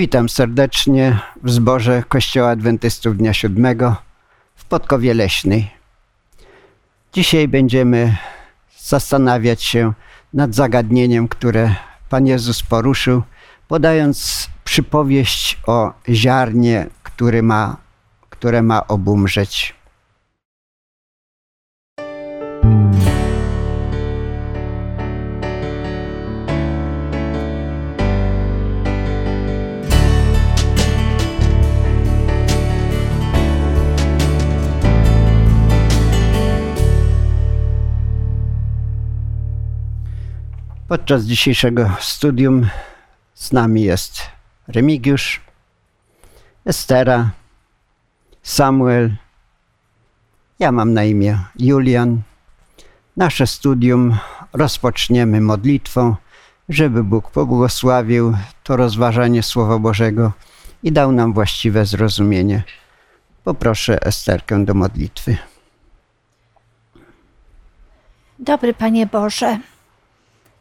Witam serdecznie w zborze Kościoła Adwentystów Dnia Siódmego w Podkowie Leśnej. Dzisiaj będziemy zastanawiać się nad zagadnieniem, które Pan Jezus poruszył, podając przypowieść o ziarnie, który ma, które ma obumrzeć. Podczas dzisiejszego studium z nami jest Remigiusz, Estera, Samuel, ja mam na imię Julian. Nasze studium rozpoczniemy modlitwą, żeby Bóg pobłogosławił to rozważanie Słowa Bożego i dał nam właściwe zrozumienie. Poproszę Esterkę do modlitwy. Dobry Panie Boże,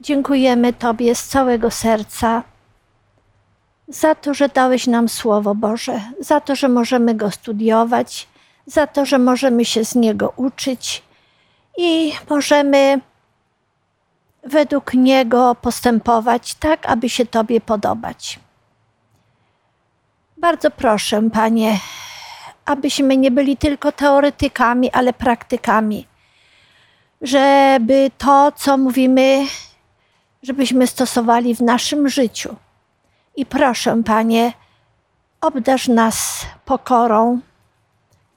dziękujemy Tobie z całego serca za to, że dałeś nam Słowo Boże, za to, że możemy go studiować, za to, że możemy się z niego uczyć i możemy według niego postępować tak, aby się Tobie podobać. Bardzo proszę, Panie, abyśmy nie byli tylko teoretykami, ale praktykami, żeby to, co mówimy, żebyśmy stosowali w naszym życiu. I proszę, Panie, obdarz nas pokorą,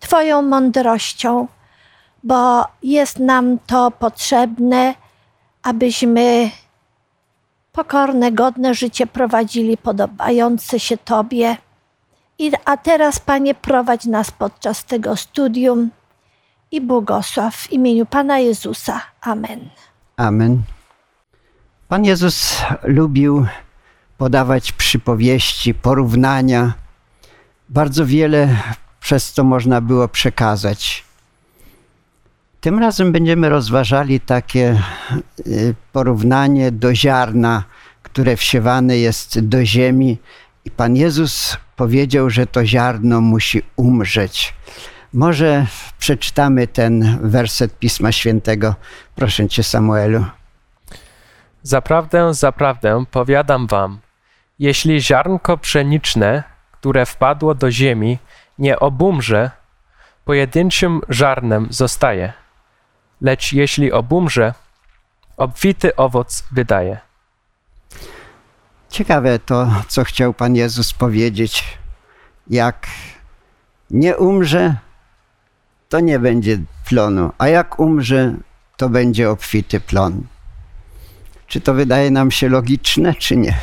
Twoją mądrością, bo jest nam to potrzebne, abyśmy pokorne, godne życie prowadzili, podobające się Tobie. I, a teraz, Panie, prowadź nas podczas tego studium i błogosław w imieniu Pana Jezusa. Amen. Amen. Pan Jezus lubił podawać przypowieści, porównania. Bardzo wiele przez to można było przekazać. Tym razem będziemy rozważali takie y, porównanie do ziarna, które wsiewane jest do ziemi, i Pan Jezus powiedział, że to ziarno musi umrzeć. Może przeczytamy ten werset Pisma Świętego. Proszę Cię, Samuelu. Zaprawdę, zaprawdę, powiadam wam, jeśli ziarnko pszeniczne, które wpadło do ziemi, nie obumrze, pojedynczym ziarnem zostaje, lecz jeśli obumrze, obfity owoc wydaje. Ciekawe to, co chciał Pan Jezus powiedzieć. Jak nie umrze, to nie będzie plonu, a jak umrze, to będzie obfity plon. Czy to wydaje nam się logiczne, czy nie?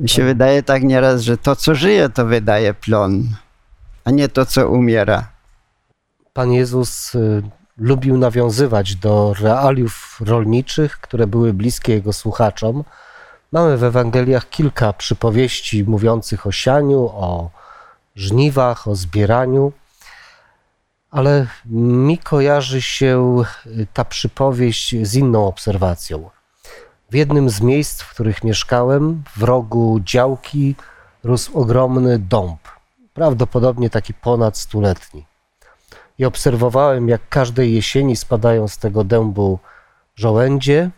Mi się wydaje tak nieraz, że to, co żyje, to wydaje plon, a nie to, co umiera. Pan Jezus y, lubił nawiązywać do realiów rolniczych, które były bliskie Jego słuchaczom. Mamy w Ewangeliach kilka przypowieści mówiących o sianiu, o żniwach, o zbieraniu, ale mi kojarzy się y, ta przypowieść z inną obserwacją. W jednym z miejsc, w których mieszkałem, w rogu działki rósł ogromny dąb, prawdopodobnie taki ponad stuletni. I obserwowałem, jak każdej jesieni spadają z tego dębu żołędzie,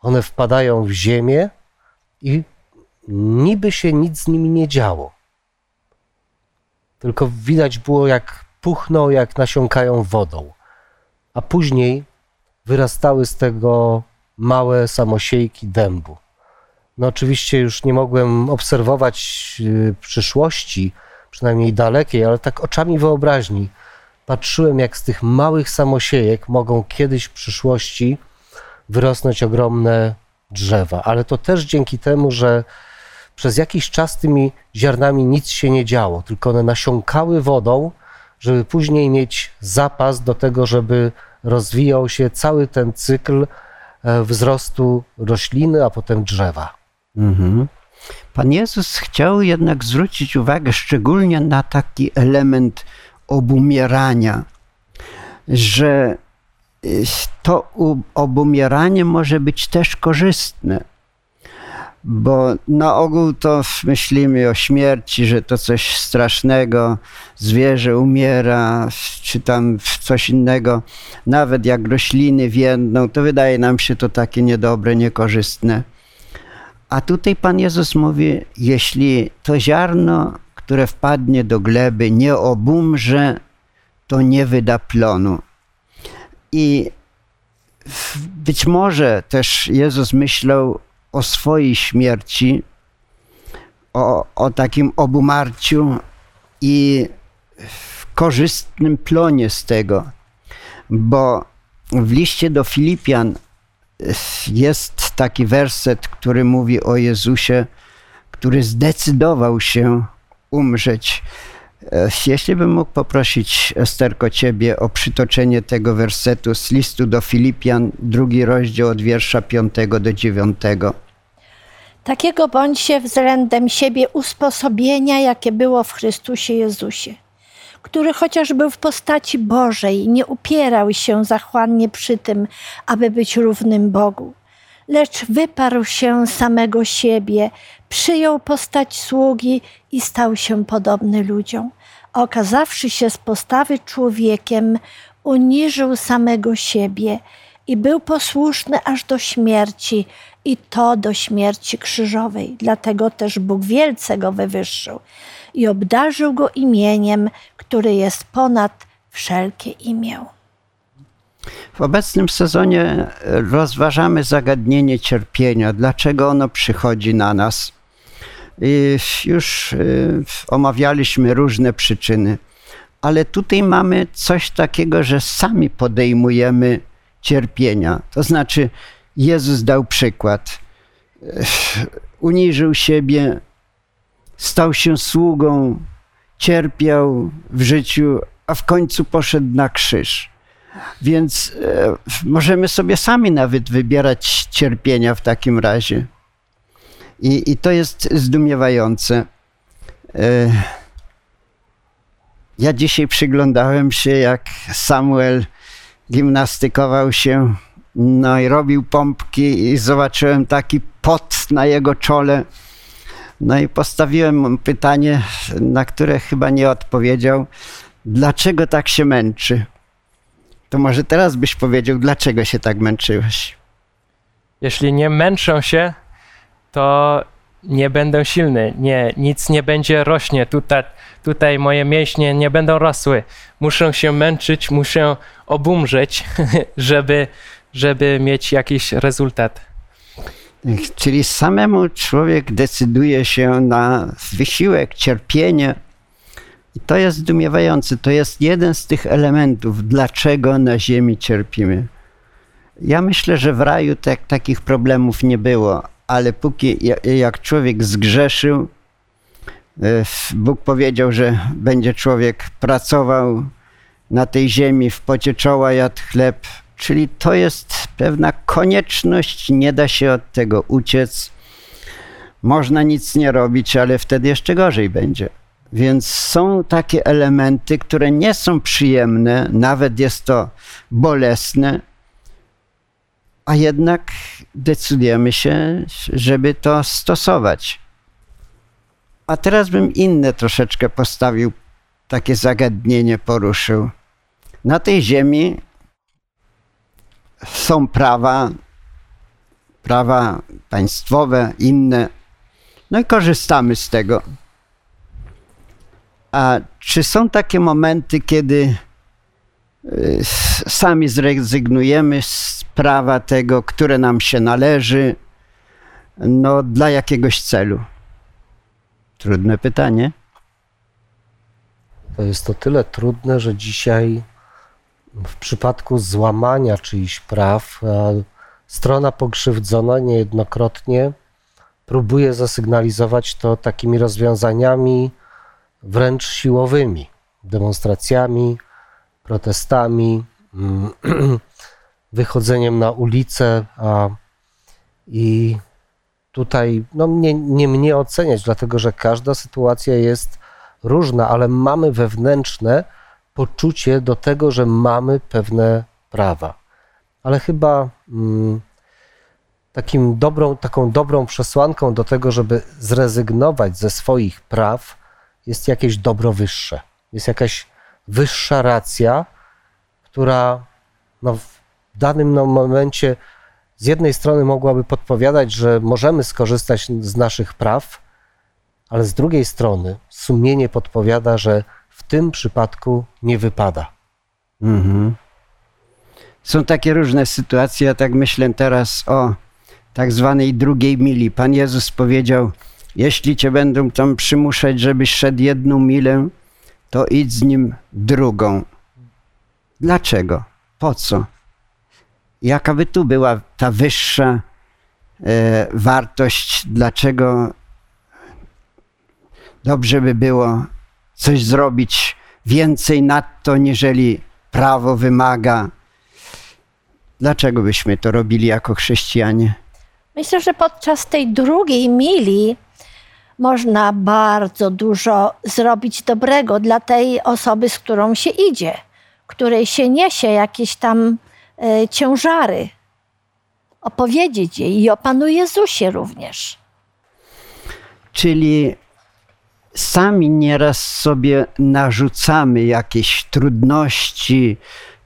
one wpadają w ziemię i niby się nic z nimi nie działo. Tylko widać było, jak puchną, jak nasiąkają wodą. A później wyrastały z tego małe samosiejki dębu. No oczywiście już nie mogłem obserwować y, przyszłości, przynajmniej dalekiej, ale tak oczami wyobraźni patrzyłem, jak z tych małych samosiejek mogą kiedyś w przyszłości wyrosnąć ogromne drzewa. Ale to też dzięki temu, że przez jakiś czas tymi ziarnami nic się nie działo, tylko one nasiąkały wodą, żeby później mieć zapas do tego, żeby rozwijał się cały ten cykl wzrostu rośliny, a potem drzewa. Mhm. Pan Jezus chciał jednak zwrócić uwagę szczególnie na taki element obumierania, że y, to obumieranie może być też korzystne. Bo na ogół to myślimy o śmierci, że to coś strasznego, zwierzę umiera, czy tam coś innego. Nawet jak rośliny więdną, to wydaje nam się to takie niedobre, niekorzystne. A tutaj Pan Jezus mówi, jeśli to ziarno, które wpadnie do gleby, nie obumrze, to nie wyda plonu. I być może też Jezus myślał o swojej śmierci, o, o takim obumarciu i korzystnym plonie z tego, bo w liście do Filipian jest taki werset, który mówi o Jezusie, który zdecydował się umrzeć. Jeśli bym mógł poprosić Esterko Ciebie o przytoczenie tego wersetu z listu do Filipian, drugi rozdział od wiersza 5 do 9. Takiego bądźcie względem siebie usposobienia, jakie było w Chrystusie Jezusie, który chociaż był w postaci Bożej, nie upierał się zachłannie przy tym, aby być równym Bogu, lecz wyparł się samego siebie, przyjął postać sługi i stał się podobny ludziom. Okazawszy się z postawy człowiekiem, uniżył samego siebie i był posłuszny aż do śmierci, i to do śmierci krzyżowej. Dlatego też Bóg wielce go wywyższył i obdarzył go imieniem, które jest ponad wszelkie imię. W obecnym sezonie rozważamy zagadnienie cierpienia, dlaczego ono przychodzi na nas. I już y, omawialiśmy różne przyczyny, ale tutaj mamy coś takiego, że sami podejmujemy cierpienia. To znaczy, Jezus dał przykład. Uniżył siebie, stał się sługą, cierpiał w życiu, a w końcu poszedł na krzyż. Więc e, możemy sobie sami nawet wybierać cierpienia w takim razie. I, i to jest zdumiewające. E, ja dzisiaj przyglądałem się, jak Samuel gimnastykował się no i robił pompki i zobaczyłem taki pot na jego czole. No i postawiłem pytanie, na które chyba nie odpowiedział. Dlaczego tak się męczy? To może teraz byś powiedział, dlaczego się tak męczyłeś? Jeśli nie męczą się, to nie będę silny. Nie, nic nie będzie rośnie. Tutaj, tutaj moje mięśnie nie będą rosły. Muszę się męczyć, muszę obumrzeć, żeby żeby mieć jakiś rezultat. Czyli samemu człowiek decyduje się na wysiłek, cierpienie. I to jest zdumiewające. To jest jeden z tych elementów, dlaczego na ziemi cierpimy. Ja myślę, że w raju tak, takich problemów nie było, ale póki jak człowiek zgrzeszył, e, Bóg powiedział, że będzie człowiek pracował na tej ziemi, w pocie czoła jadł chleb, Czyli to jest pewna konieczność, nie da się od tego uciec. Można nic nie robić, ale wtedy jeszcze gorzej będzie. Więc są takie elementy, które nie są przyjemne, nawet jest to bolesne, a jednak decydujemy się, żeby to stosować. A teraz bym inne troszeczkę postawił, takie zagadnienie poruszył. Na tej ziemi są prawa, prawa państwowe, inne, no i korzystamy z tego. A czy są takie momenty, kiedy y, sami zrezygnujemy z prawa tego, które nam się należy, no dla jakiegoś celu? Trudne pytanie. To jest to tyle trudne, że dzisiaj w przypadku złamania czyichś praw strona pokrzywdzona niejednokrotnie próbuje zasygnalizować to takimi rozwiązaniami wręcz siłowymi, demonstracjami, protestami, mm, wychodzeniem na ulicę. I tutaj no, nie, nie mnie oceniać, dlatego że każda sytuacja jest różna, ale mamy wewnętrzne poczucie do tego, że mamy pewne prawa. Ale chyba mm, takim dobrą, taką dobrą przesłanką do tego, żeby zrezygnować ze swoich praw, jest jakieś dobro wyższe. Jest jakaś wyższa racja, która no, w danym no, momencie z jednej strony mogłaby podpowiadać, że możemy skorzystać z naszych praw, ale z drugiej strony sumienie podpowiada, że w tym przypadku nie wypada. Mhm. Są takie różne sytuacje. Ja tak myślę teraz o tak zwanej drugiej mili. Pan Jezus powiedział: Jeśli cię będą tam przymuszać, żebyś szedł jedną milę, to idź z nim drugą. Dlaczego? Po co? Jaka by tu była ta wyższa e, wartość? Dlaczego dobrze by było coś zrobić więcej nadto, niżeli prawo wymaga? Dlaczego byśmy to robili jako chrześcijanie? Myślę, że podczas tej drugiej mili można bardzo dużo zrobić dobrego dla tej osoby, z którą się idzie, której się niesie jakieś tam e, ciężary. Opowiedzieć jej i o Panu Jezusie również. Czyli sami nieraz sobie narzucamy jakieś trudności,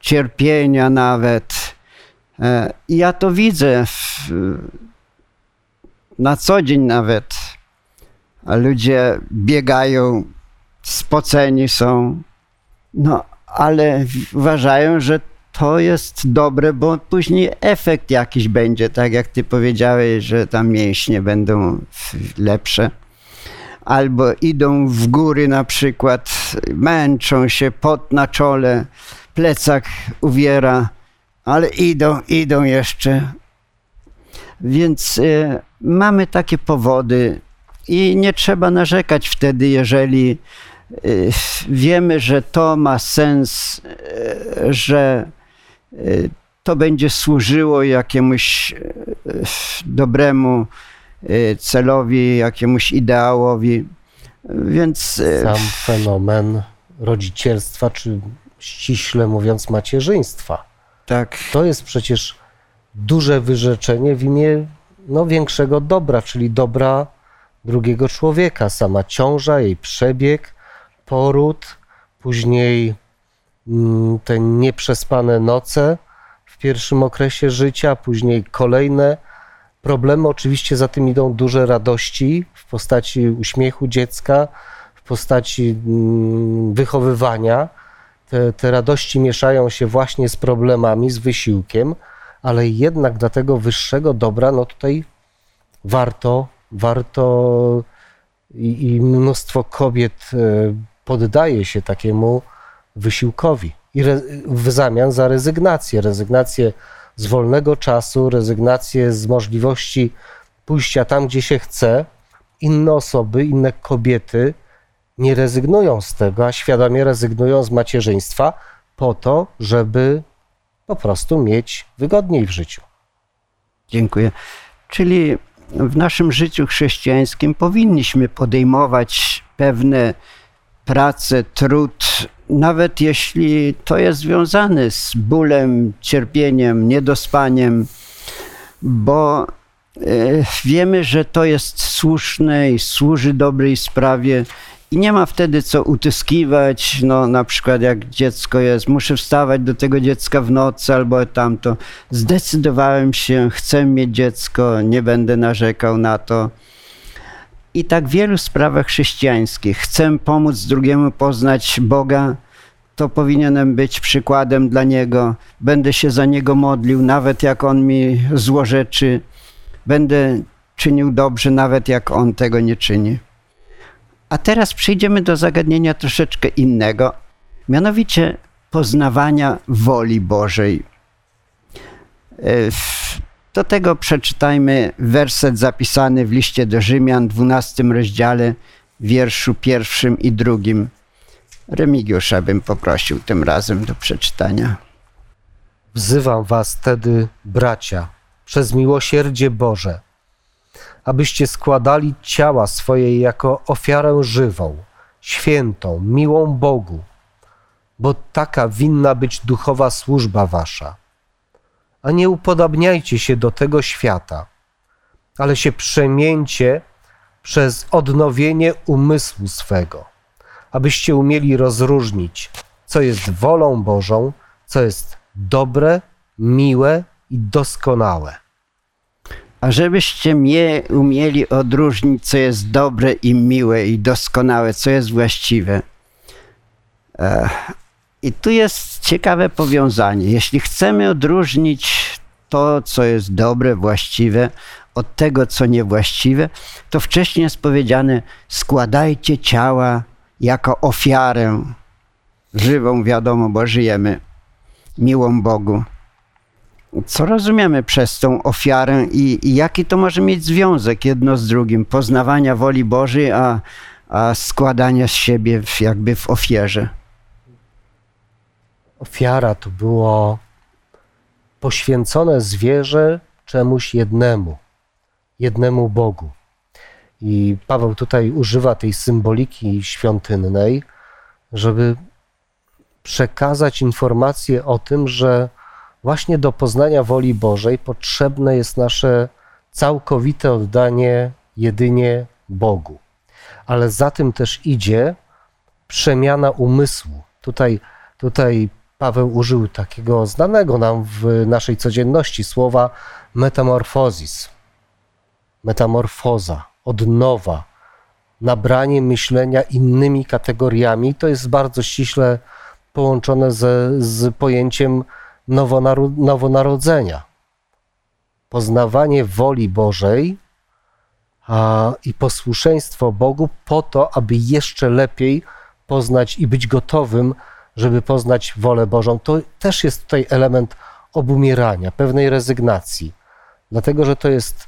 cierpienia nawet. E, Ja to widzę w, na co dzień nawet. Ludzie biegają, spoceni są, no ale uważają, że to jest dobre, bo później efekt jakiś będzie, tak jak ty powiedziałeś, że tam mięśnie będą lepsze albo idą w góry na przykład, męczą się, pot na czole, plecak uwiera, ale idą, idą jeszcze. Więc y, mamy takie powody i nie trzeba narzekać wtedy, jeżeli y, wiemy, że to ma sens, y, że y, to będzie służyło jakiemuś dobremu celowi, jakiemuś ideałowi. Więc Sam fenomen rodzicielstwa, czy ściśle mówiąc macierzyństwa. tak, To jest przecież duże wyrzeczenie w imię no, większego dobra, czyli dobra drugiego człowieka. Sama ciąża, jej przebieg, poród, później mm, te nieprzespane noce w pierwszym okresie życia, później kolejne problemy. Oczywiście za tym idą duże radości w postaci uśmiechu dziecka, w postaci mm, wychowywania. Te, te radości mieszają się właśnie z problemami, z wysiłkiem, ale jednak dla tego wyższego dobra, no tutaj warto, warto i, i mnóstwo kobiet e, poddaje się takiemu wysiłkowi. I re, w zamian za rezygnację, rezygnację z wolnego czasu, rezygnację z możliwości pójścia tam, gdzie się chce. Inne osoby, inne kobiety nie rezygnują z tego, a świadomie rezygnują z macierzyństwa po to, żeby po prostu mieć wygodniej w życiu. Dziękuję. Czyli w naszym życiu chrześcijańskim powinniśmy podejmować pewne prace, trud, nawet jeśli to jest związane z bólem, cierpieniem, niedospaniem, bo e, wiemy, że to jest słuszne i służy dobrej sprawie. I nie ma wtedy co utyskiwać, no na przykład jak dziecko jest, muszę wstawać do tego dziecka w nocy albo tamto. Zdecydowałem się, chcę mieć dziecko, nie będę narzekał na to. I tak w wielu sprawach chrześcijańskich chcę pomóc drugiemu poznać Boga, to powinienem być przykładem dla niego. Będę się za niego modlił, nawet jak on mi złorzeczy. Będę czynił dobrze, nawet jak on tego nie czyni. A teraz przejdziemy do zagadnienia troszeczkę innego, mianowicie poznawania woli Bożej. E, Do tego przeczytajmy werset zapisany w liście do Rzymian, 12 rozdziale, wierszu pierwszym i drugim. Remigiusza bym poprosił tym razem do przeczytania. Wzywam was tedy, bracia, przez miłosierdzie Boże, abyście składali ciała swoje jako ofiarę żywą, świętą, miłą Bogu, bo taka winna być duchowa służba wasza. A nie upodabniajcie się do tego świata, ale się przemieńcie przez odnowienie umysłu swego, abyście umieli rozróżnić, co jest wolą Bożą, co jest dobre, miłe i doskonałe. A żebyście mnie umieli odróżnić, co jest dobre i miłe i doskonałe, co jest właściwe. I tu jest ciekawe powiązanie. Jeśli chcemy odróżnić to, co jest dobre, właściwe, od tego, co niewłaściwe, to wcześniej jest powiedziane: składajcie ciała jako ofiarę żywą, wiadomo, bo żyjemy, miłą Bogu co rozumiemy przez tą ofiarę i, i, jaki to może mieć związek jedno z drugim, poznawania woli Bożej, a, a składania z siebie w, jakby w ofierze. Ofiara to było poświęcone zwierzę czemuś jednemu, jednemu Bogu. I Paweł tutaj używa tej symboliki świątynnej, żeby przekazać informację o tym, że właśnie do poznania woli Bożej potrzebne jest nasze całkowite oddanie jedynie Bogu. Ale za tym też idzie przemiana umysłu. Tutaj, tutaj Paweł użył takiego znanego nam w naszej codzienności słowa metamorfozis. Metamorfoza, odnowa, nabranie myślenia innymi kategoriami. To jest bardzo ściśle połączone ze, z pojęciem nowonarodzenia. Poznawanie woli Bożej a, i posłuszeństwo Bogu po to, aby jeszcze lepiej poznać i być gotowym, żeby poznać wolę Bożą. To też jest tutaj element obumierania, pewnej rezygnacji, dlatego że to jest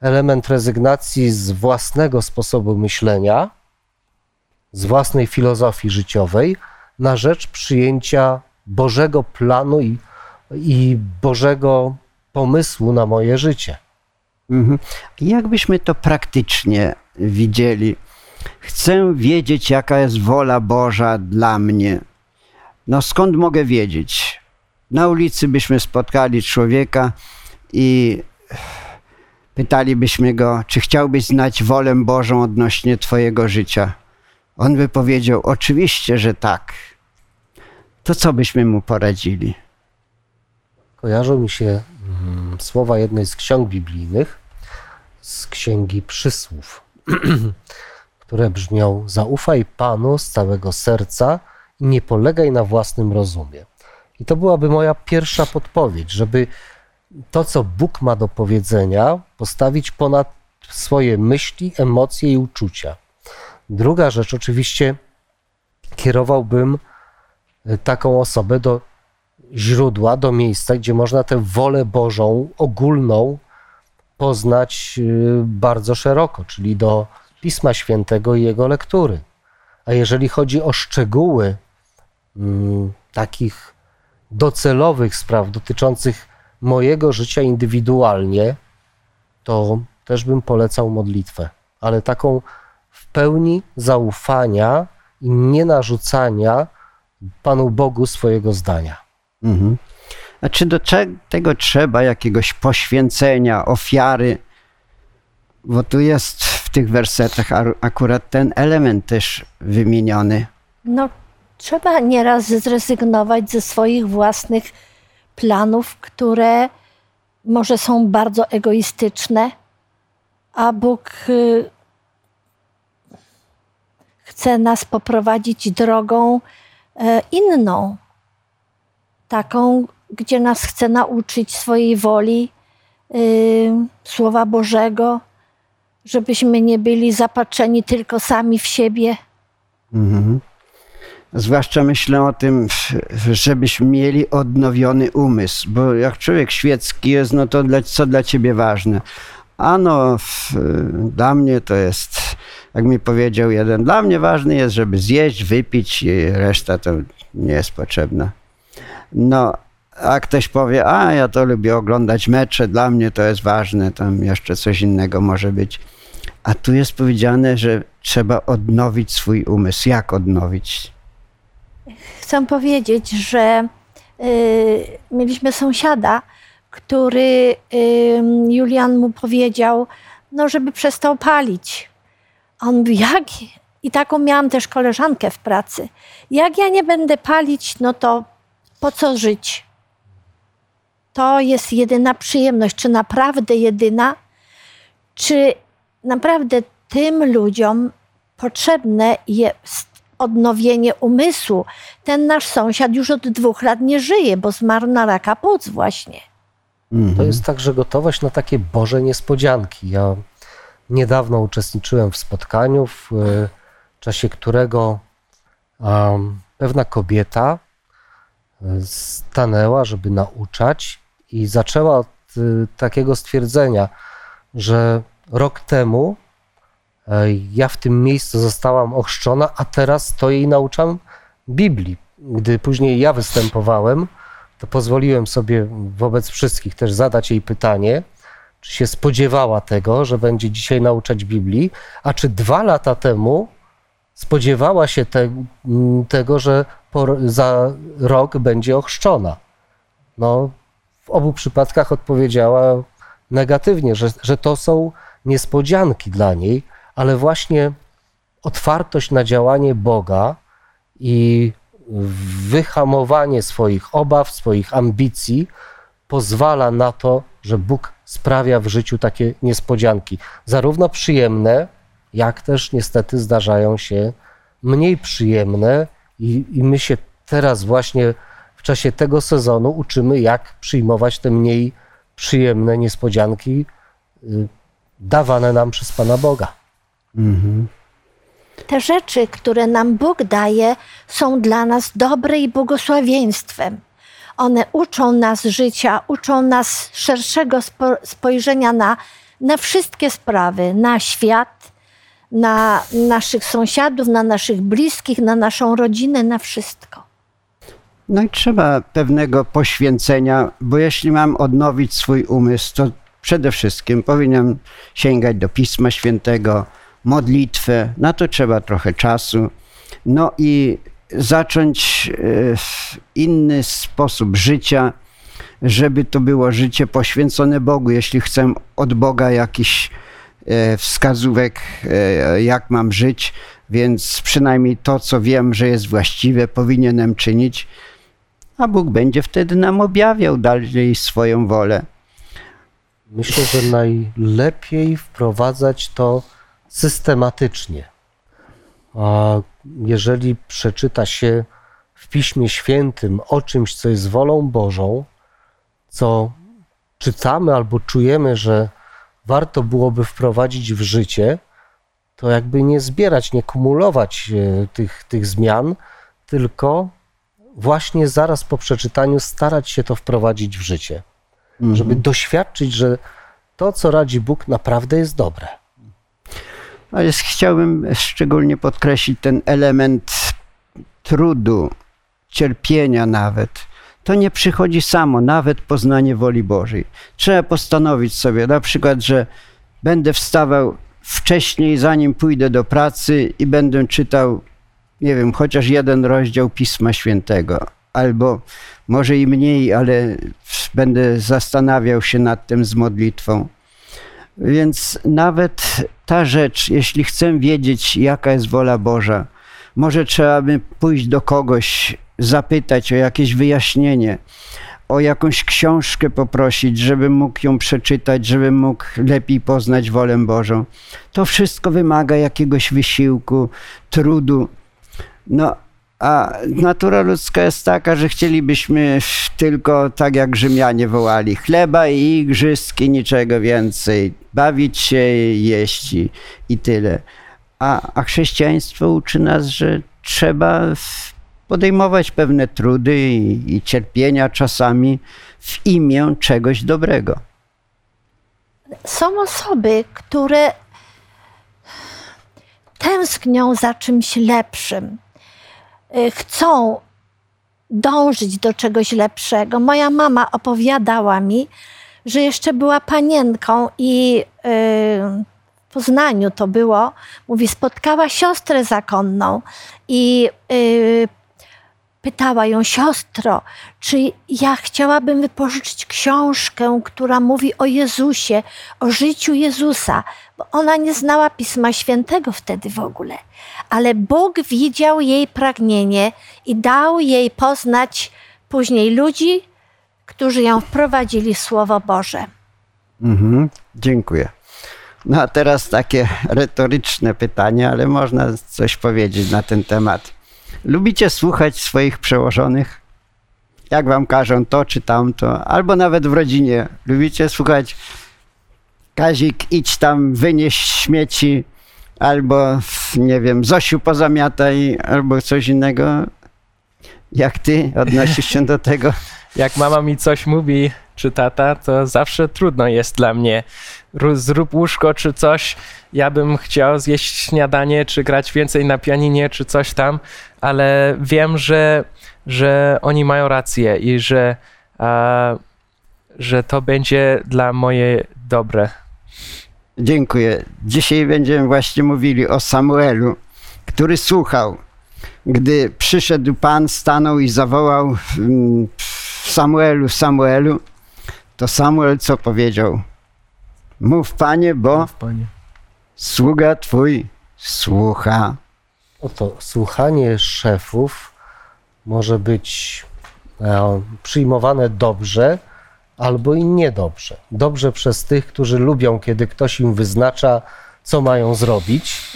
element rezygnacji z własnego sposobu myślenia, z własnej filozofii życiowej na rzecz przyjęcia Bożego planu i i Bożego pomysłu na moje życie. Mhm. Jakbyśmy to praktycznie widzieli? Chcę wiedzieć, jaka jest wola Boża dla mnie. No skąd mogę wiedzieć? Na ulicy byśmy spotkali człowieka i pytalibyśmy go, czy chciałbyś znać wolę Bożą odnośnie Twojego życia. On by powiedział, oczywiście, że tak. To co byśmy mu poradzili? Kojarzą mi się mm, słowa jednej z ksiąg biblijnych, z księgi przysłów, które brzmią: Zaufaj Panu z całego serca i nie polegaj na własnym rozumie. I to byłaby moja pierwsza podpowiedź, żeby to, co Bóg ma do powiedzenia, postawić ponad swoje myśli, emocje i uczucia. Druga rzecz, oczywiście, kierowałbym e, taką osobę do źródła, do miejsca, gdzie można tę wolę Bożą ogólną poznać y, bardzo szeroko, czyli do Pisma Świętego i jego lektury. A jeżeli chodzi o szczegóły mm, takich docelowych spraw dotyczących mojego życia indywidualnie, to też bym polecał modlitwę, ale taką w pełni zaufania i nie narzucania Panu Bogu swojego zdania. Mhm. A czy do tego trzeba jakiegoś poświęcenia, ofiary? Bo tu jest w tych wersetach akurat ten element też wymieniony. No, trzeba nieraz zrezygnować ze swoich własnych planów, które może są bardzo egoistyczne, a Bóg y, chce nas poprowadzić drogą e, inną taką, gdzie nas chce nauczyć swojej woli, yy, Słowa Bożego, żebyśmy nie byli zapatrzeni tylko sami w siebie. Mhm. Zwłaszcza myślę o tym, żebyśmy mieli odnowiony umysł, bo jak człowiek świecki jest, no to dla, co dla ciebie ważne? Ano, dla mnie to jest, jak mi powiedział jeden, dla mnie ważne jest, żeby zjeść, wypić i reszta to nie jest potrzebna. No, a ktoś powie, a ja to lubię oglądać mecze, dla mnie to jest ważne, tam jeszcze coś innego może być. A tu jest powiedziane, że trzeba odnowić swój umysł. Jak odnowić? Chcę powiedzieć, że yy, mieliśmy sąsiada, który ym, Julian mu powiedział, no żeby przestał palić. A on mówi, jak? I taką miałam też koleżankę w pracy. Jak ja nie będę palić, no to po co żyć? To jest jedyna przyjemność. Czy naprawdę jedyna? Czy naprawdę tym ludziom potrzebne jest odnowienie umysłu? Ten nasz sąsiad już od dwóch lat nie żyje, bo zmarł na raka płuc właśnie. To jest także gotowość na takie Boże niespodzianki. Ja niedawno uczestniczyłem w spotkaniu, w e, czasie którego um, pewna kobieta stanęła, żeby nauczać i zaczęła od e, takiego stwierdzenia, że rok temu e, ja w tym miejscu zostałam ochrzczona, a teraz to jej nauczam Biblii. Gdy później ja występowałem, to pozwoliłem sobie wobec wszystkich też zadać jej pytanie, czy się spodziewała tego, że będzie dzisiaj nauczać Biblii, a czy dwa lata temu spodziewała się te, tego, że po, za rok będzie ochrzczona. No, w obu przypadkach odpowiedziała negatywnie, że, że to są niespodzianki dla niej, ale właśnie otwartość na działanie Boga i wyhamowanie swoich obaw, swoich ambicji pozwala na to, że Bóg sprawia w życiu takie niespodzianki, zarówno przyjemne, jak też niestety zdarzają się mniej przyjemne, i, i my się teraz właśnie w czasie tego sezonu uczymy, jak przyjmować te mniej przyjemne niespodzianki y, dawane nam przez Pana Boga. Te rzeczy, które nam Bóg daje, są dla nas dobre i błogosławieństwem. One uczą nas życia, uczą nas szerszego spo, spojrzenia na, na wszystkie sprawy, na świat, na naszych sąsiadów, na naszych bliskich, na naszą rodzinę, na wszystko. No i trzeba pewnego poświęcenia, bo jeśli mam odnowić swój umysł, to przede wszystkim powinienem sięgać do Pisma Świętego, modlitwę, na to trzeba trochę czasu. No i zacząć e, inny sposób życia, żeby to było życie poświęcone Bogu. Jeśli chcę od Boga jakiś wskazówek, e, jak mam żyć, więc przynajmniej to, co wiem, że jest właściwe, powinienem czynić, a Bóg będzie wtedy nam objawiał dalej swoją wolę. Myślę, że najlepiej wprowadzać to systematycznie. A jeżeli przeczyta się w Piśmie Świętym o czymś, co jest wolą Bożą, co czytamy albo czujemy, że warto byłoby wprowadzić w życie, to jakby nie zbierać, nie kumulować e, tych, tych zmian, tylko właśnie zaraz po przeczytaniu starać się to wprowadzić w życie, żeby doświadczyć, że to, co radzi Bóg, naprawdę jest dobre. Ale chciałbym szczególnie podkreślić ten element trudu, cierpienia nawet. To nie przychodzi samo, nawet poznanie woli Bożej. Trzeba postanowić sobie na przykład, że będę wstawał wcześniej, zanim pójdę do pracy i będę czytał, nie wiem, chociaż jeden rozdział Pisma Świętego. Albo może i mniej, ale będę zastanawiał się nad tym z modlitwą. Więc nawet ta rzecz, jeśli chcę wiedzieć, jaka jest wola Boża, może trzeba by pójść do kogoś, zapytać o jakieś wyjaśnienie, o jakąś książkę poprosić, żebym mógł ją przeczytać, żebym mógł lepiej poznać wolę Bożą. To wszystko wymaga jakiegoś wysiłku, trudu. No, a natura ludzka jest taka, że chcielibyśmy tylko, tak jak Rzymianie wołali, chleba i igrzyski, niczego więcej, bawić się, jeść i, tyle. A, a chrześcijaństwo uczy nas, że trzeba podejmować pewne trudy i, cierpienia czasami w imię czegoś dobrego. Są osoby, które tęsknią za czymś lepszym, y, chcą dążyć do czegoś lepszego. Moja mama opowiadała mi, że jeszcze była panienką i y, w Poznaniu to było, mówi, spotkała siostrę zakonną i y, pytała ją siostro, czy ja chciałabym wypożyczyć książkę, która mówi o Jezusie, o życiu Jezusa, bo ona nie znała Pisma Świętego wtedy w ogóle. Ale Bóg widział jej pragnienie i dał jej poznać później ludzi, którzy ją wprowadzili w Słowo Boże. Mhm, dziękuję. No a teraz takie retoryczne pytanie, ale można coś powiedzieć na ten temat. Lubicie słuchać swoich przełożonych? Jak wam każą to czy tamto, albo nawet w rodzinie. Lubicie słuchać Kazik, idź tam, wynieś śmieci, albo nie wiem, Zosiu pozamiataj, albo coś innego. Jak ty odnosisz się do tego? Jak mama mi coś mówi, czy tata, to zawsze trudno jest dla mnie. Zrób łóżko czy coś. Ja bym chciał zjeść śniadanie, czy grać więcej na pianinie, czy coś tam, ale wiem, że, że oni mają rację i że, a, że to będzie dla moje dobre. Dziękuję. Dzisiaj będziemy właśnie mówili o Samuelu, który słuchał. Gdy przyszedł Pan, stanął i zawołał mm, Samuelu, Samuelu, to Samuel co powiedział? Mów Panie, bo Panie. sługa Twój słucha. Oto słuchanie szefów może być e, przyjmowane dobrze albo i niedobrze. Dobrze przez tych, którzy lubią, kiedy ktoś im wyznacza, co mają zrobić,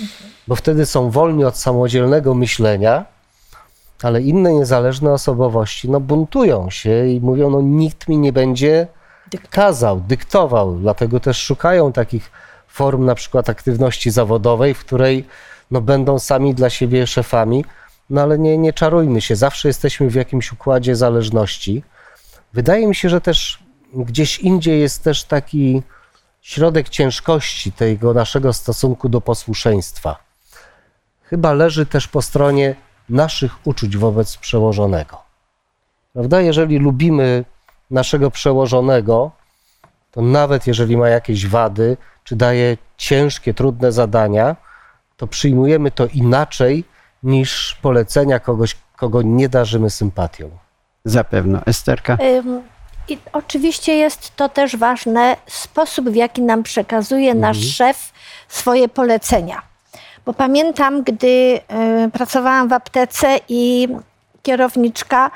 bo wtedy są wolni od samodzielnego myślenia, ale inne niezależne osobowości no, buntują się i mówią, no nikt mi nie będzie kazał, dyktował. Dlatego też szukają takich form na przykład aktywności zawodowej, w której no, będą sami dla siebie szefami, no ale nie, nie czarujmy się, zawsze jesteśmy w jakimś układzie zależności. Wydaje mi się, że też gdzieś indziej jest też taki środek ciężkości tego naszego stosunku do posłuszeństwa. Chyba leży też po stronie naszych uczuć wobec przełożonego. Prawda? Jeżeli lubimy naszego przełożonego, to nawet jeżeli ma jakieś wady, czy daje ciężkie, trudne zadania, to przyjmujemy to inaczej niż polecenia kogoś, kogo nie darzymy sympatią. Zapewne. Esterka? Ym, I oczywiście jest to też ważne, sposób w jaki nam przekazuje nasz szef swoje polecenia. Bo pamiętam, gdy y, pracowałam w aptece i kierowniczka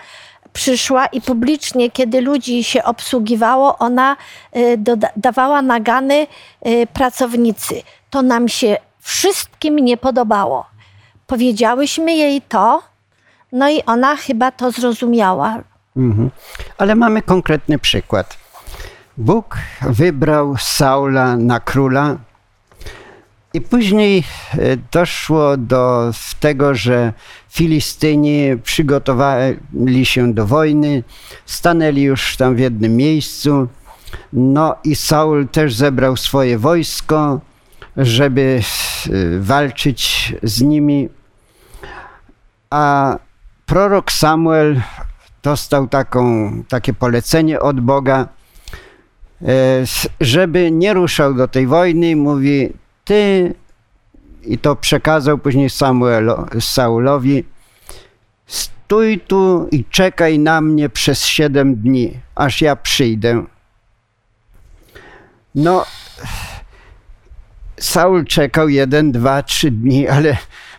przyszła i publicznie, kiedy ludzi się obsługiwało, ona y, doda- dawała nagany y, pracownicy. To nam się wszystkim nie podobało. Powiedziałyśmy jej to, no i ona chyba to zrozumiała. Mhm. Ale mamy konkretny przykład. Bóg wybrał Saula na króla i później e, doszło do tego, że Filistyni przygotowali się do wojny, stanęli już tam w jednym miejscu. No i Saul też zebrał swoje wojsko, żeby e, walczyć z nimi. A prorok Samuel dostał taką, takie polecenie od Boga, s- żeby nie ruszał do tej wojny. Mówi, ty, i to przekazał później Samuelo, Saulowi, stój tu i czekaj na mnie przez siedem dni, aż ja przyjdę. No, Saul czekał jeden, dwa, trzy dni, ale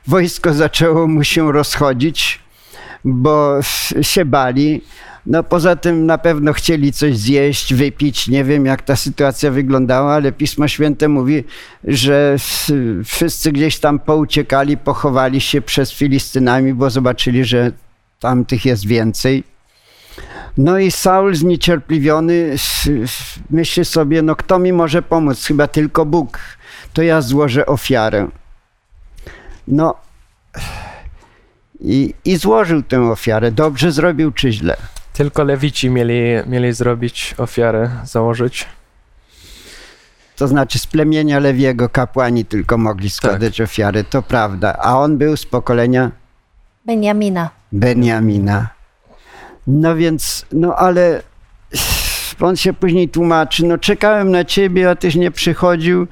wojsko zaczęło mu się rozchodzić, bo się bali. No poza tym na pewno chcieli coś zjeść, wypić. Nie wiem jak ta sytuacja wyglądała, ale Pismo Święte mówi, że wszyscy gdzieś tam pouciekali, pochowali się przed Filistynami, bo zobaczyli, że tamtych jest więcej. No i Saul zniecierpliwiony myśli sobie, no kto mi może pomóc? Chyba tylko Bóg. To ja złożę ofiarę. No i, i złożył tę ofiarę. Dobrze zrobił czy źle? Tylko lewici mieli, mieli zrobić ofiarę, założyć. To znaczy z plemienia Lewiego kapłani tylko mogli składać ofiary, to prawda. A on był z pokolenia Beniamina. Beniamina. No więc, no ale on się później tłumaczy, no czekałem na ciebie, a tyś nie przychodził.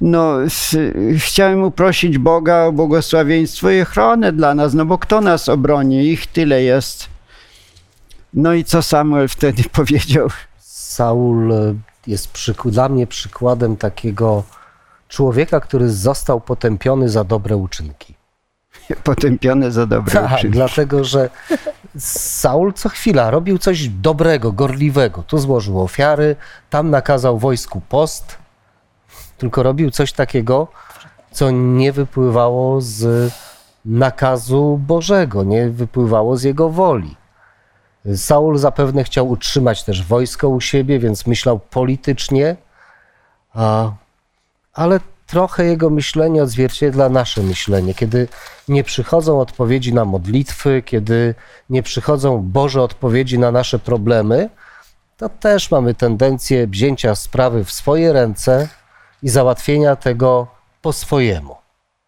No, s- chciałem uprosić Boga o błogosławieństwo i ochronę dla nas, no bo kto nas obroni? Ich tyle jest. No i co Samuel wtedy powiedział? Saul e, jest dla mnie przykładem takiego człowieka, który został potępiony za dobre uczynki. Potępione za dobre Tak, uczynki. dlatego że Saul co chwila robił coś dobrego, gorliwego. Tu złożył ofiary, tam nakazał wojsku post, tylko robił coś takiego, co nie wypływało z nakazu Bożego, nie wypływało z jego woli. Saul zapewne chciał utrzymać też wojsko u siebie, więc myślał politycznie, a, ale trochę jego myślenie odzwierciedla nasze myślenie. Kiedy nie przychodzą odpowiedzi na modlitwy, kiedy nie przychodzą Boże odpowiedzi na nasze problemy, to też mamy tendencję wzięcia sprawy w swoje ręce i załatwienia tego po swojemu.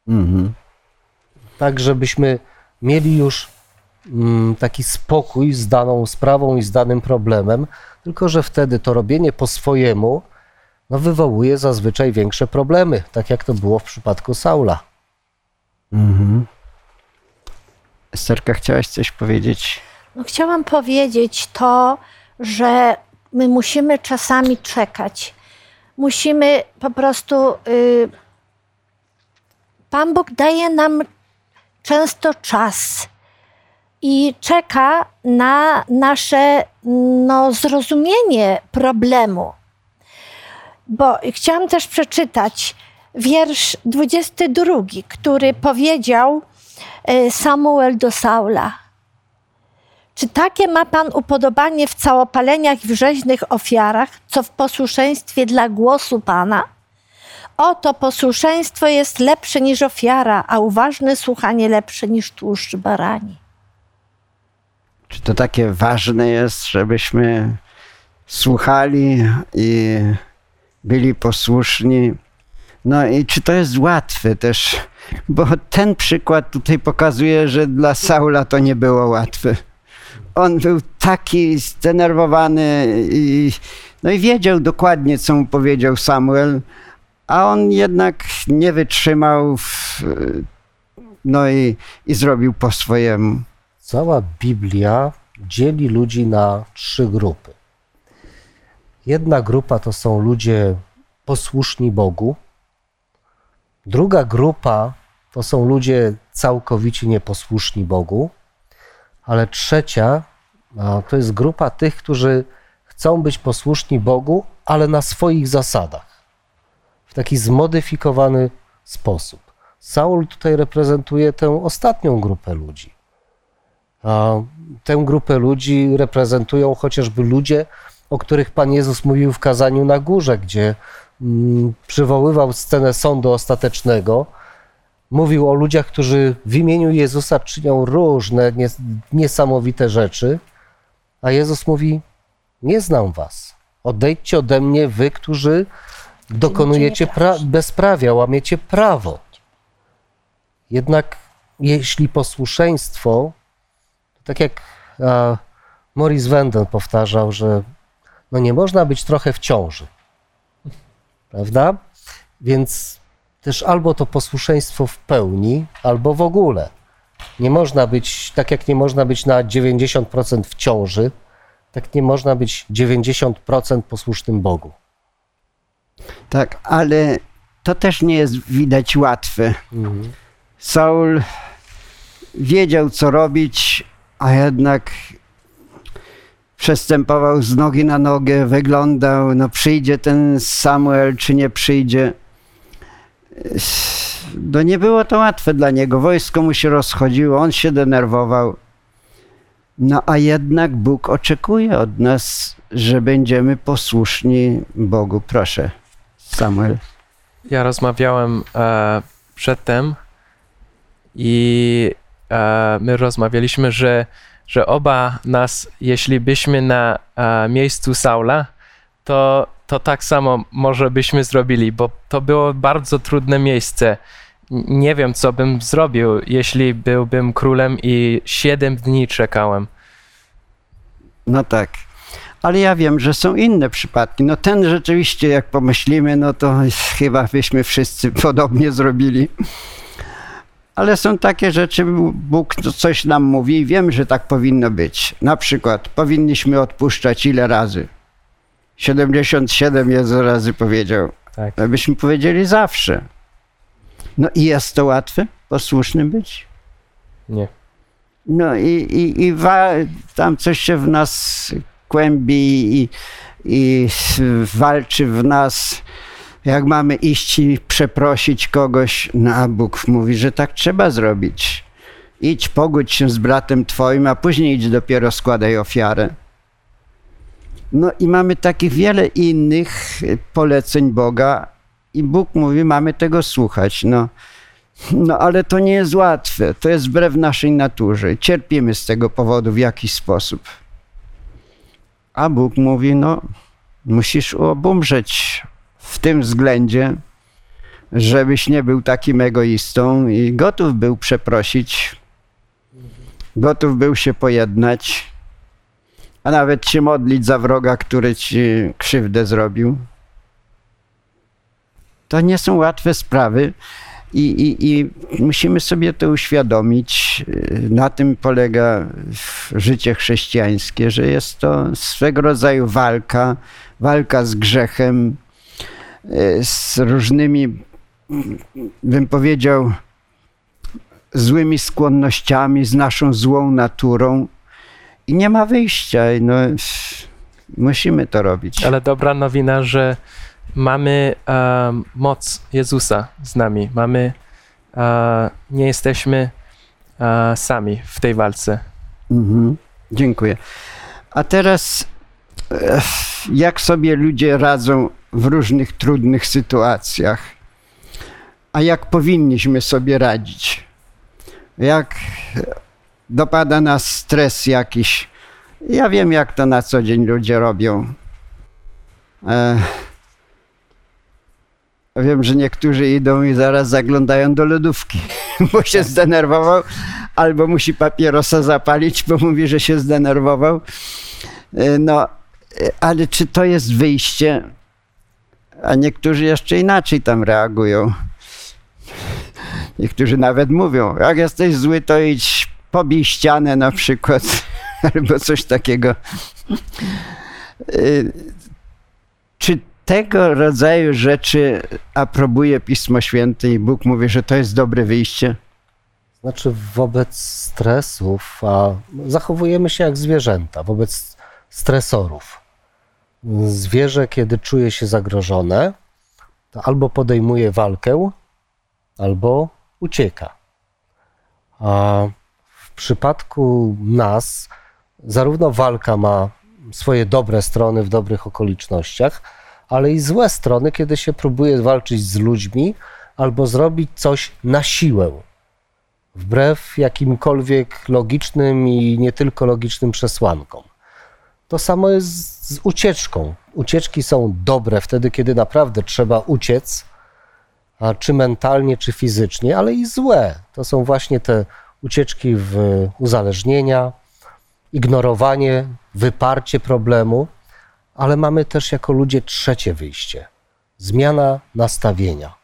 Mhm. Tak, żebyśmy mieli już mm, taki spokój z daną sprawą i z danym problemem, tylko że wtedy to robienie po swojemu no, wywołuje zazwyczaj większe problemy, tak jak to było w przypadku Saula. Mhm. Esterka, chciałaś coś powiedzieć? No, chciałam powiedzieć to, że my musimy czasami czekać. Musimy po prostu. Y, Pan Bóg daje nam często czas i czeka na nasze no, zrozumienie problemu. Bo chciałam też przeczytać wiersz 22, który powiedział y, Samuel do Saula. Czy takie ma Pan upodobanie w całopaleniach i w rzeźnych ofiarach, co w posłuszeństwie dla głosu Pana? Oto posłuszeństwo jest lepsze niż ofiara, a uważne słuchanie lepsze niż tłuszcz barani. Czy to takie ważne jest, żebyśmy słuchali i byli posłuszni? No i czy to jest łatwe też? Bo ten przykład tutaj pokazuje, że dla Saula to nie było łatwe. On był taki zdenerwowany i, no i wiedział dokładnie, co mu powiedział Samuel, a on jednak nie wytrzymał w, no i, i zrobił po swojemu. Cała Biblia dzieli ludzi na trzy grupy. Jedna grupa to są ludzie posłuszni Bogu, druga grupa to są ludzie całkowicie nieposłuszni Bogu, ale trzecia to jest grupa tych, którzy chcą być posłuszni Bogu, ale na swoich zasadach, w taki zmodyfikowany sposób. Saul tutaj reprezentuje tę ostatnią grupę ludzi. Tę grupę ludzi reprezentują chociażby ludzie, o których Pan Jezus mówił w kazaniu na górze, gdzie mm, przywoływał scenę sądu ostatecznego. Mówił o ludziach, którzy w imieniu Jezusa czynią różne nies- niesamowite rzeczy, a Jezus mówi: Nie znam was. Odejdźcie ode mnie, wy, którzy dokonujecie pra- bezprawia, łamiecie prawo. Jednak jeśli posłuszeństwo tak jak Maurice Wenden powtarzał, że no nie można być trochę w ciąży. Prawda? Więc też albo to posłuszeństwo w pełni, albo w ogóle. Nie można być, tak jak nie można być na 90% w ciąży, tak nie można być 90% posłusznym Bogu. Tak, ale to też nie jest widać łatwe. Saul wiedział, co robić, a jednak przestępował z nogi na nogę, wyglądał, no przyjdzie ten Samuel, czy nie przyjdzie. No nie było to łatwe dla niego. Wojsko mu się rozchodziło, on się denerwował. No a jednak Bóg oczekuje od nas, że będziemy posłuszni Bogu. Proszę, Samuel. Ja rozmawiałem e, przedtem i e, my rozmawialiśmy, że, że oba nas, jeśli byśmy na e, miejscu Saula, to, to tak samo może byśmy zrobili, bo to było bardzo trudne miejsce. Nie wiem, co bym zrobił, jeśli byłbym królem i siedem dni czekałem. No tak. Ale ja wiem, że są inne przypadki. No ten rzeczywiście, jak pomyślimy, no to chyba byśmy wszyscy podobnie zrobili. Ale są takie rzeczy, Bóg coś nam mówi i wiem, że tak powinno być. Na przykład powinniśmy odpuszczać ile razy? 77 Jezu razy powiedział. Tak. Abyśmy powiedzieli zawsze. No i jest to łatwe, posłusznym być? Nie. No i, i, i wa- tam coś się w nas kłębi i, i walczy w nas. Jak mamy iść i przeprosić kogoś, no a Bóg mówi, że tak trzeba zrobić. Idź, pogódź się z bratem twoim, a później idź dopiero składaj ofiarę. No i mamy takich wiele innych poleceń Boga i Bóg mówi, mamy tego słuchać. No, no ale to nie jest łatwe. To jest wbrew naszej naturze. Cierpimy z tego powodu w jakiś sposób. A Bóg mówi, no musisz obumrzeć w tym względzie, żebyś nie był takim egoistą i gotów był przeprosić, gotów był się pojednać, a nawet się modlić za wroga, który ci krzywdę zrobił. To nie są łatwe sprawy. I, i, I musimy sobie to uświadomić. Na tym polega życie chrześcijańskie, że jest to swego rodzaju walka, walka z grzechem, z różnymi, bym powiedział, złymi skłonnościami, z naszą złą naturą. I nie ma wyjścia. No, musimy to robić. Ale dobra nowina, że mamy e, moc Jezusa z nami. Mamy, e, nie jesteśmy e, sami w tej walce. Mhm. Dziękuję. A teraz, jak sobie ludzie radzą w różnych trudnych sytuacjach? A jak powinniśmy sobie radzić? Jak dopada nas stres jakiś? Ja wiem, jak to na co dzień ludzie robią. E, Wiem, że niektórzy idą i zaraz zaglądają do lodówki, bo się zdenerwował, albo musi papierosa zapalić, bo mówi, że się zdenerwował. E, No, ale czy to jest wyjście? A niektórzy jeszcze inaczej tam reagują. Niektórzy nawet mówią, jak jesteś zły, to idź pobij ścianę na przykład, albo coś takiego. E, Czy tego rodzaju rzeczy aprobuje Pismo Święte i Bóg mówi, że to jest dobre wyjście? Znaczy, wobec stresów, a zachowujemy się jak zwierzęta, wobec stresorów. Zwierzę, kiedy czuje się zagrożone, to albo podejmuje walkę, albo ucieka. A w przypadku nas, zarówno walka ma swoje dobre strony w dobrych okolicznościach, ale i złe strony, kiedy się próbuje walczyć z ludźmi albo zrobić coś na siłę wbrew jakimkolwiek logicznym i nie tylko logicznym przesłankom. To samo jest z ucieczką. Ucieczki są dobre wtedy, kiedy naprawdę trzeba uciec, a czy mentalnie, czy fizycznie, ale i złe. To są właśnie te ucieczki w uzależnienia, ignorowanie, wyparcie problemu, ale mamy też jako ludzie trzecie wyjście zmiana nastawienia.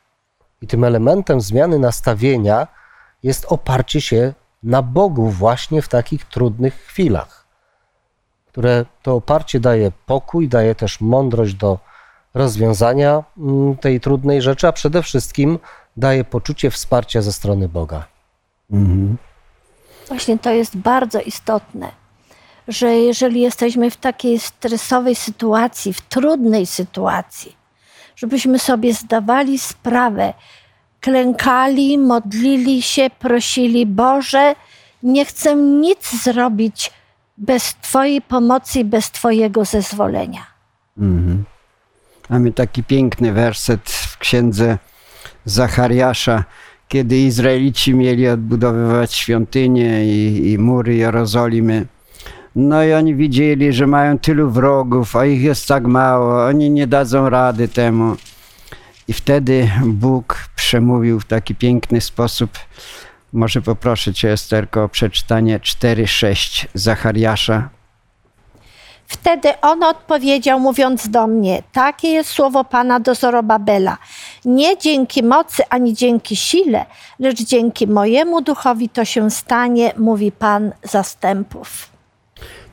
I tym elementem zmiany nastawienia jest oparcie się na Bogu właśnie w takich trudnych chwilach, które to oparcie daje pokój, daje też mądrość do rozwiązania mm, tej trudnej rzeczy, a przede wszystkim daje poczucie wsparcia ze strony Boga. Właśnie to jest bardzo istotne, że jeżeli jesteśmy w takiej stresowej sytuacji, w trudnej sytuacji, żebyśmy sobie zdawali sprawę, klękali, modlili się, prosili Boże, nie chcę nic zrobić bez Twojej pomocy bez Twojego zezwolenia. Mhm. Mamy taki piękny werset w księdze Zachariasza, kiedy Izraelici mieli odbudowywać świątynię i, i mury Jerozolimy. No i oni widzieli, że mają tylu wrogów, a ich jest tak mało, oni nie dadzą rady temu. I wtedy Bóg przemówił w taki piękny sposób. Może poproszę Cię, Esterko, o przeczytanie 4-6 Zachariasza. Wtedy on odpowiedział, mówiąc do mnie: Takie jest słowo Pana do Zorobabela. Nie dzięki mocy ani dzięki sile, lecz dzięki mojemu duchowi to się stanie, mówi Pan zastępów.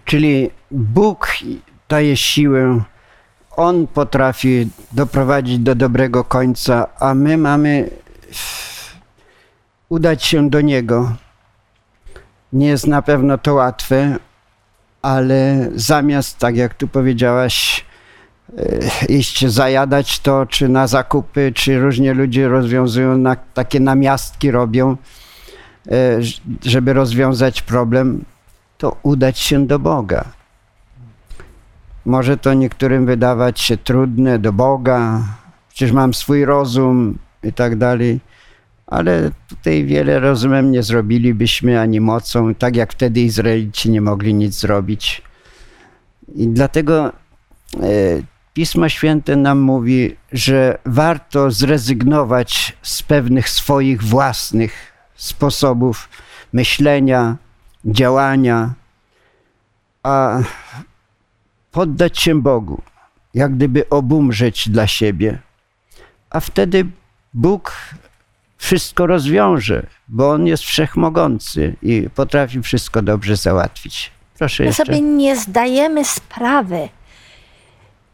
Czyli Bóg daje siłę, On potrafi doprowadzić do dobrego końca, a my mamy udać się do Niego. Nie jest na pewno to łatwe, ale zamiast, tak jak tu powiedziałaś, e, iść zajadać to, czy na zakupy, czy różnie ludzie rozwiązują, na, takie namiastki robią, e, żeby rozwiązać problem, to udać się do Boga. Może to niektórym wydawać się trudne do Boga, przecież mam swój rozum i tak dalej, ale tutaj wiele rozumem nie zrobilibyśmy ani mocą, tak jak wtedy Izraelici nie mogli nic zrobić. I dlatego e, Pismo Święte nam mówi, że warto zrezygnować z pewnych swoich własnych sposobów myślenia, działania, a poddać się Bogu, jak gdyby obumrzeć dla siebie. A wtedy Bóg wszystko rozwiąże, bo On jest wszechmogący i potrafi wszystko dobrze załatwić. Proszę My jeszcze. sobie nie zdajemy sprawy,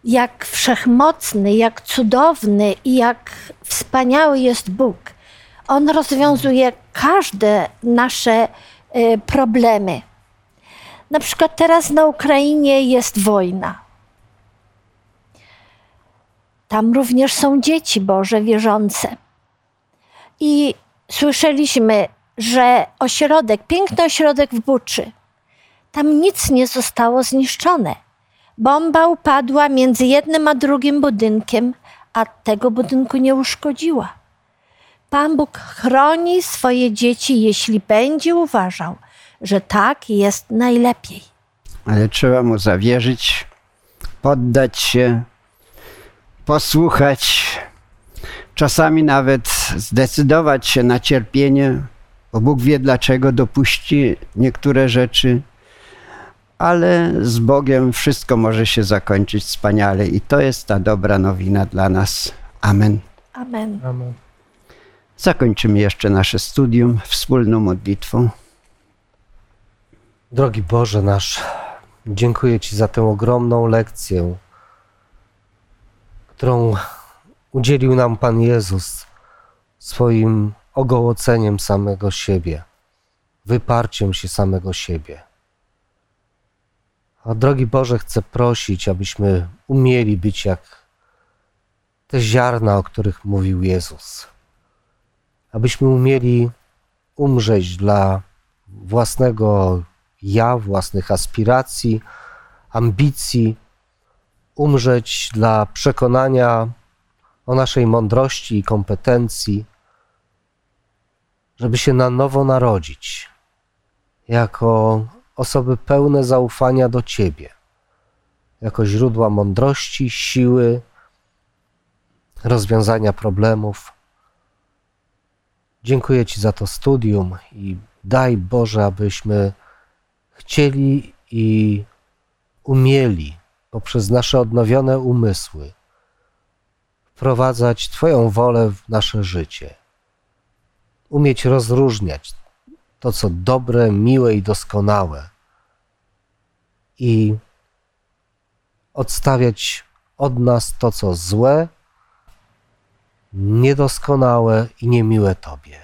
jak wszechmocny, jak cudowny i jak wspaniały jest Bóg. On rozwiązuje każde nasze y, problemy. Na przykład teraz na Ukrainie jest wojna. Tam również są dzieci Boże wierzące. I słyszeliśmy, że ośrodek, piękny ośrodek w Buczy, tam nic nie zostało zniszczone. Bomba upadła między jednym a drugim budynkiem, a tego budynku nie uszkodziła. Pan Bóg chroni swoje dzieci, jeśli będzie uważał, że tak jest najlepiej. ale trzeba mu zawierzyć, poddać się, posłuchać, czasami nawet zdecydować się na cierpienie, bo Bóg wie dlaczego dopuści niektóre rzeczy, ale z Bogiem wszystko może się zakończyć wspaniale i to jest ta dobra nowina dla nas. Amen. Amen. Amen. Zakończymy jeszcze nasze studium wspólną modlitwą. Drogi Boże nasz, dziękuję Ci za tę ogromną lekcję, którą udzielił nam Pan Jezus swoim ogołoceniem samego siebie, wyparciem się samego siebie. A drogi Boże, chcę prosić, abyśmy umieli być jak te ziarna, o których mówił Jezus. Abyśmy umieli umrzeć dla własnego ja, własnych aspiracji, ambicji, umrzeć dla przekonania o naszej mądrości i kompetencji, żeby się na nowo narodzić jako osoby pełne zaufania do Ciebie, jako źródła mądrości, siły, rozwiązania problemów. Dziękuję Ci za to studium i daj Boże, abyśmy chcieli i umieli poprzez nasze odnowione umysły wprowadzać Twoją wolę w nasze życie. Umieć rozróżniać to, co dobre, miłe i doskonałe i odstawiać od nas to, co złe, niedoskonałe i niemiłe Tobie.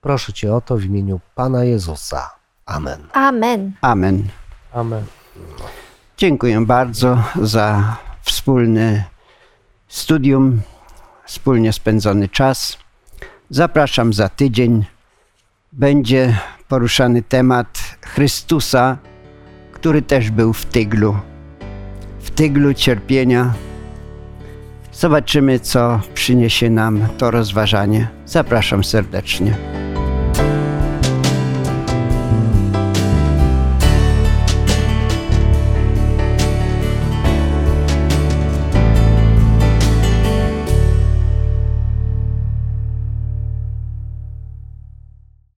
Proszę Cię o to w imieniu Pana Jezusa. Amen. Amen. Amen. Amen. Dziękuję bardzo za wspólne studium, wspólnie spędzony czas. Zapraszam za tydzień. Będzie poruszany temat Chrystusa, który też był w tyglu. W tyglu cierpienia. Zobaczymy, co przyniesie nam to rozważanie. Zapraszam serdecznie.